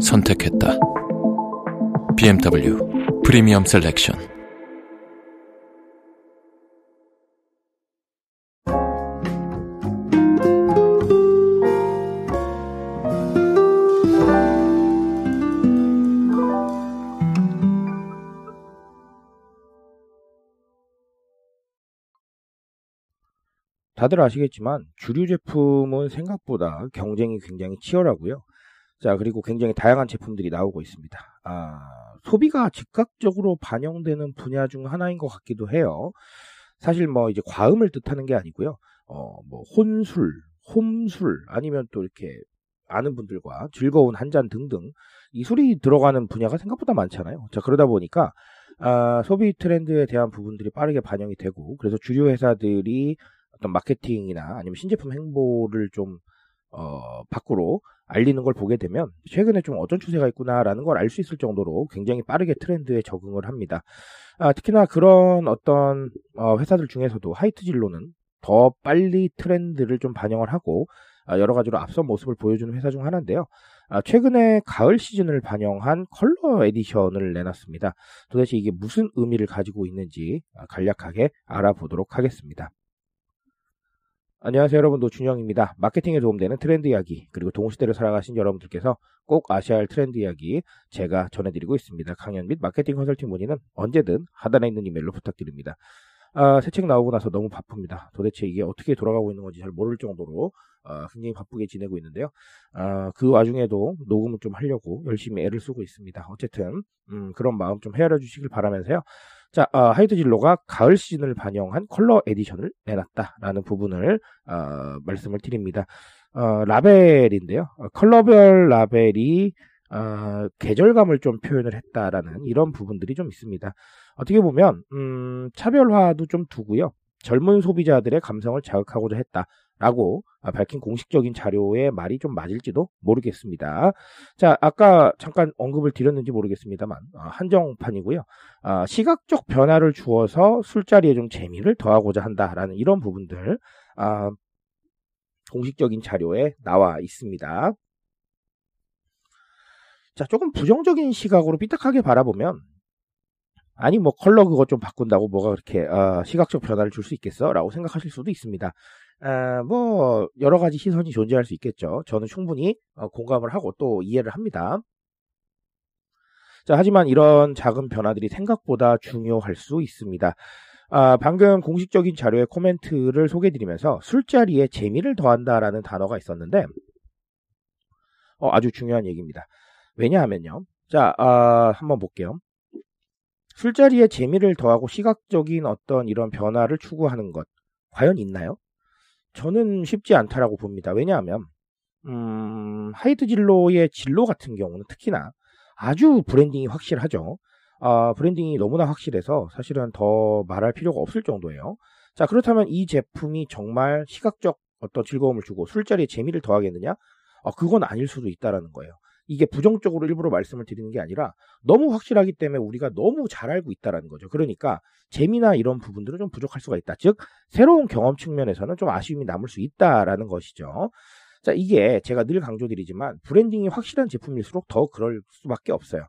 선택했다. BMW 프리미엄 셀렉션. 다들 아시겠지만 주류 제품은 생각보다 경쟁이 굉장히 치열하고요. 자, 그리고 굉장히 다양한 제품들이 나오고 있습니다. 아, 소비가 즉각적으로 반영되는 분야 중 하나인 것 같기도 해요. 사실 뭐 이제 과음을 뜻하는 게 아니고요. 어, 뭐 혼술, 홈술 아니면 또 이렇게 아는 분들과 즐거운 한 잔 등등 이 술이 들어가는 분야가 생각보다 많잖아요. 자, 그러다 보니까 아, 소비 트렌드에 대한 부분들이 빠르게 반영이 되고 그래서 주류 회사들이 어떤 마케팅이나 아니면 신제품 행보를 좀 어, 밖으로 알리는 걸 보게 되면 최근에 좀 어떤 추세가 있구나라는 걸 알 수 있을 정도로 굉장히 빠르게 트렌드에 적응을 합니다. 아, 특히나 그런 어떤 어, 회사들 중에서도 하이트 진로는 더 빨리 트렌드를 좀 반영을 하고 아, 여러 가지로 앞선 모습을 보여주는 회사 중 하나인데요. 아, 최근에 가을 시즌을 반영한 컬러 edition을 내놨습니다. 도대체 이게 무슨 의미를 가지고 있는지 아, 간략하게 알아보도록 하겠습니다. 안녕하세요 여러분 노준영입니다. 마케팅에 도움되는 트렌드 이야기 그리고 동시대를 살아가신 여러분들께서 꼭 아셔야 할 트렌드 이야기 제가 전해드리고 있습니다. 강연 및 마케팅 컨설팅 문의는 언제든 하단에 있는 이메일로 부탁드립니다. 아, 새책 나오고 나서 너무 바쁩니다. 도대체 이게 어떻게 돌아가고 있는 건지 잘 모를 정도로 아, 굉장히 바쁘게 지내고 있는데요. 아, 그 와중에도 녹음을 좀 하려고 열심히 애를 쓰고 있습니다. 어쨌든 음, 그런 마음 좀 헤아려 주시길 바라면서요. 자, 어, 하이트 진로가 가을 시즌을 반영한 컬러 edition을 내놨다라는 부분을 어, 말씀을 드립니다. 어, 라벨인데요. 어, 컬러별 라벨이 어, 계절감을 좀 표현을 했다라는 이런 부분들이 좀 있습니다. 어떻게 보면 음, 차별화도 좀 두고요. 젊은 소비자들의 감성을 자극하고자 했다라고 밝힌 공식적인 자료의 말이 좀 맞을지도 모르겠습니다. 자, 아까 잠깐 언급을 드렸는지 모르겠습니다만 아, 한정판이고요. 아, 시각적 변화를 주어서 술자리에 좀 재미를 더하고자 한다라는 이런 부분들 아, 공식적인 자료에 나와 있습니다. 자, 조금 부정적인 시각으로 삐딱하게 바라보면 아니 뭐 컬러 그거 좀 바꾼다고 뭐가 그렇게 어, 시각적 변화를 줄 수 있겠어라고 생각하실 수도 있습니다. 아, 뭐 여러 가지 시선이 존재할 수 있겠죠. 저는 충분히 어, 공감을 하고 또 이해를 합니다. 자, 하지만 이런 작은 변화들이 생각보다 중요할 수 있습니다. 아, 방금 공식적인 자료의 코멘트를 소개드리면서 술자리에 재미를 더한다라는 단어가 있었는데 어, 아주 중요한 얘기입니다. 왜냐하면요. 자, 아, 한번 볼게요. 술자리에 재미를 더하고 시각적인 어떤 이런 변화를 추구하는 것 과연 있나요? 저는 쉽지 않다라고 봅니다. 왜냐하면 음, 하이트 진로의 진로 같은 경우는 특히나 아주 branding이 확실하죠. 아, branding이 너무나 확실해서 사실은 더 말할 필요가 없을 정도예요. 자, 그렇다면 이 제품이 정말 시각적 어떤 즐거움을 주고 술자리에 재미를 더하겠느냐? 아, 그건 아닐 수도 있다라는 거예요. 이게 부정적으로 일부러 말씀을 드리는 게 아니라 너무 확실하기 때문에 우리가 너무 잘 알고 있다라는 거죠. 그러니까 재미나 이런 부분들은 좀 부족할 수가 있다. 즉 새로운 경험 측면에서는 좀 아쉬움이 남을 수 있다라는 것이죠. 자, 이게 제가 늘 강조드리지만 branding이 확실한 제품일수록 더 그럴 수밖에 없어요.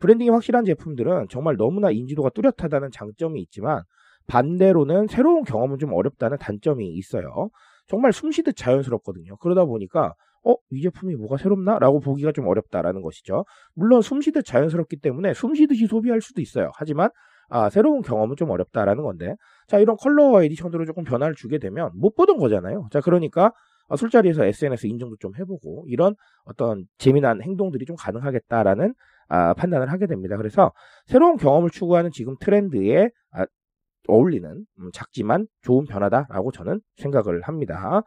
branding이 확실한 제품들은 정말 너무나 인지도가 뚜렷하다는 장점이 있지만 반대로는 새로운 경험은 좀 어렵다는 단점이 있어요. 정말 숨쉬듯 자연스럽거든요. 그러다 보니까 어, 이 제품이 뭐가 새롭나? 라고 보기가 좀 어렵다라는 것이죠. 물론 숨쉬듯 자연스럽기 때문에 숨쉬듯이 소비할 수도 있어요. 하지만 아, 새로운 경험은 좀 어렵다라는 건데 자 이런 컬러 edition으로 조금 변화를 주게 되면 못 보던 거잖아요. 자 그러니까 아, 술자리에서 SNS 인증도 좀 해보고 이런 어떤 재미난 행동들이 좀 가능하겠다라는 아, 판단을 하게 됩니다. 그래서 새로운 경험을 추구하는 지금 트렌드에 아, 어울리는 음, 작지만 좋은 변화다라고 저는 생각을 합니다.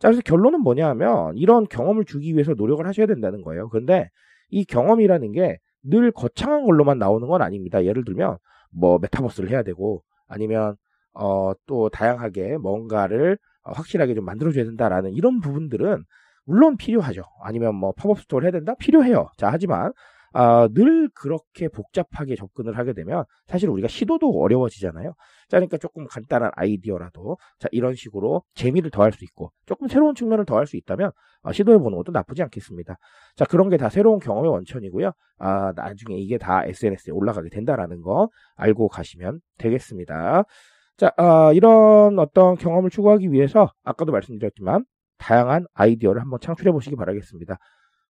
자, 그래서 결론은 뭐냐 하면 이런 경험을 주기 위해서 노력을 하셔야 된다는 거예요. 그런데 이 경험이라는 게 늘 거창한 걸로만 나오는 건 아닙니다. 예를 들면 뭐 메타버스를 해야 되고 아니면 어, 또 다양하게 뭔가를 어, 확실하게 좀 만들어줘야 된다라는 이런 부분들은 물론 필요하죠. 아니면 뭐 팝업 스토어를 해야 된다? 필요해요. 자, 하지만 아, 늘 그렇게 복잡하게 접근을 하게 되면 사실 우리가 시도도 어려워지잖아요. 자, 그러니까 조금 간단한 아이디어라도 자, 이런 식으로 재미를 더할 수 있고 조금 새로운 측면을 더할 수 있다면 아, 시도해보는 것도 나쁘지 않겠습니다. 자, 그런 게 다 새로운 경험의 원천이고요. 아, 나중에 이게 다 SNS에 올라가게 된다라는 거 알고 가시면 되겠습니다. 자, 아, 이런 어떤 경험을 추구하기 위해서 아까도 말씀드렸지만 다양한 아이디어를 한번 창출해 보시기 바라겠습니다.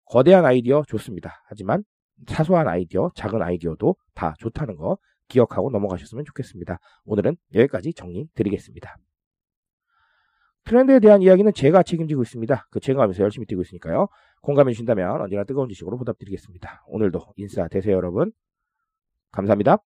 거대한 아이디어 좋습니다. 하지만 사소한 아이디어, 작은 아이디어도 다 좋다는 거 기억하고 넘어가셨으면 좋겠습니다. 오늘은 여기까지 정리 드리겠습니다. 트렌드에 대한 이야기는 제가 책임지고 있습니다. 그 책임감에서 열심히 뛰고 있으니까요. 공감해 주신다면 언제나 뜨거운 지식으로 보답드리겠습니다. 오늘도 인싸 되세요, 여러분. 감사합니다.